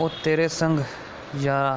और तेरे संग यारा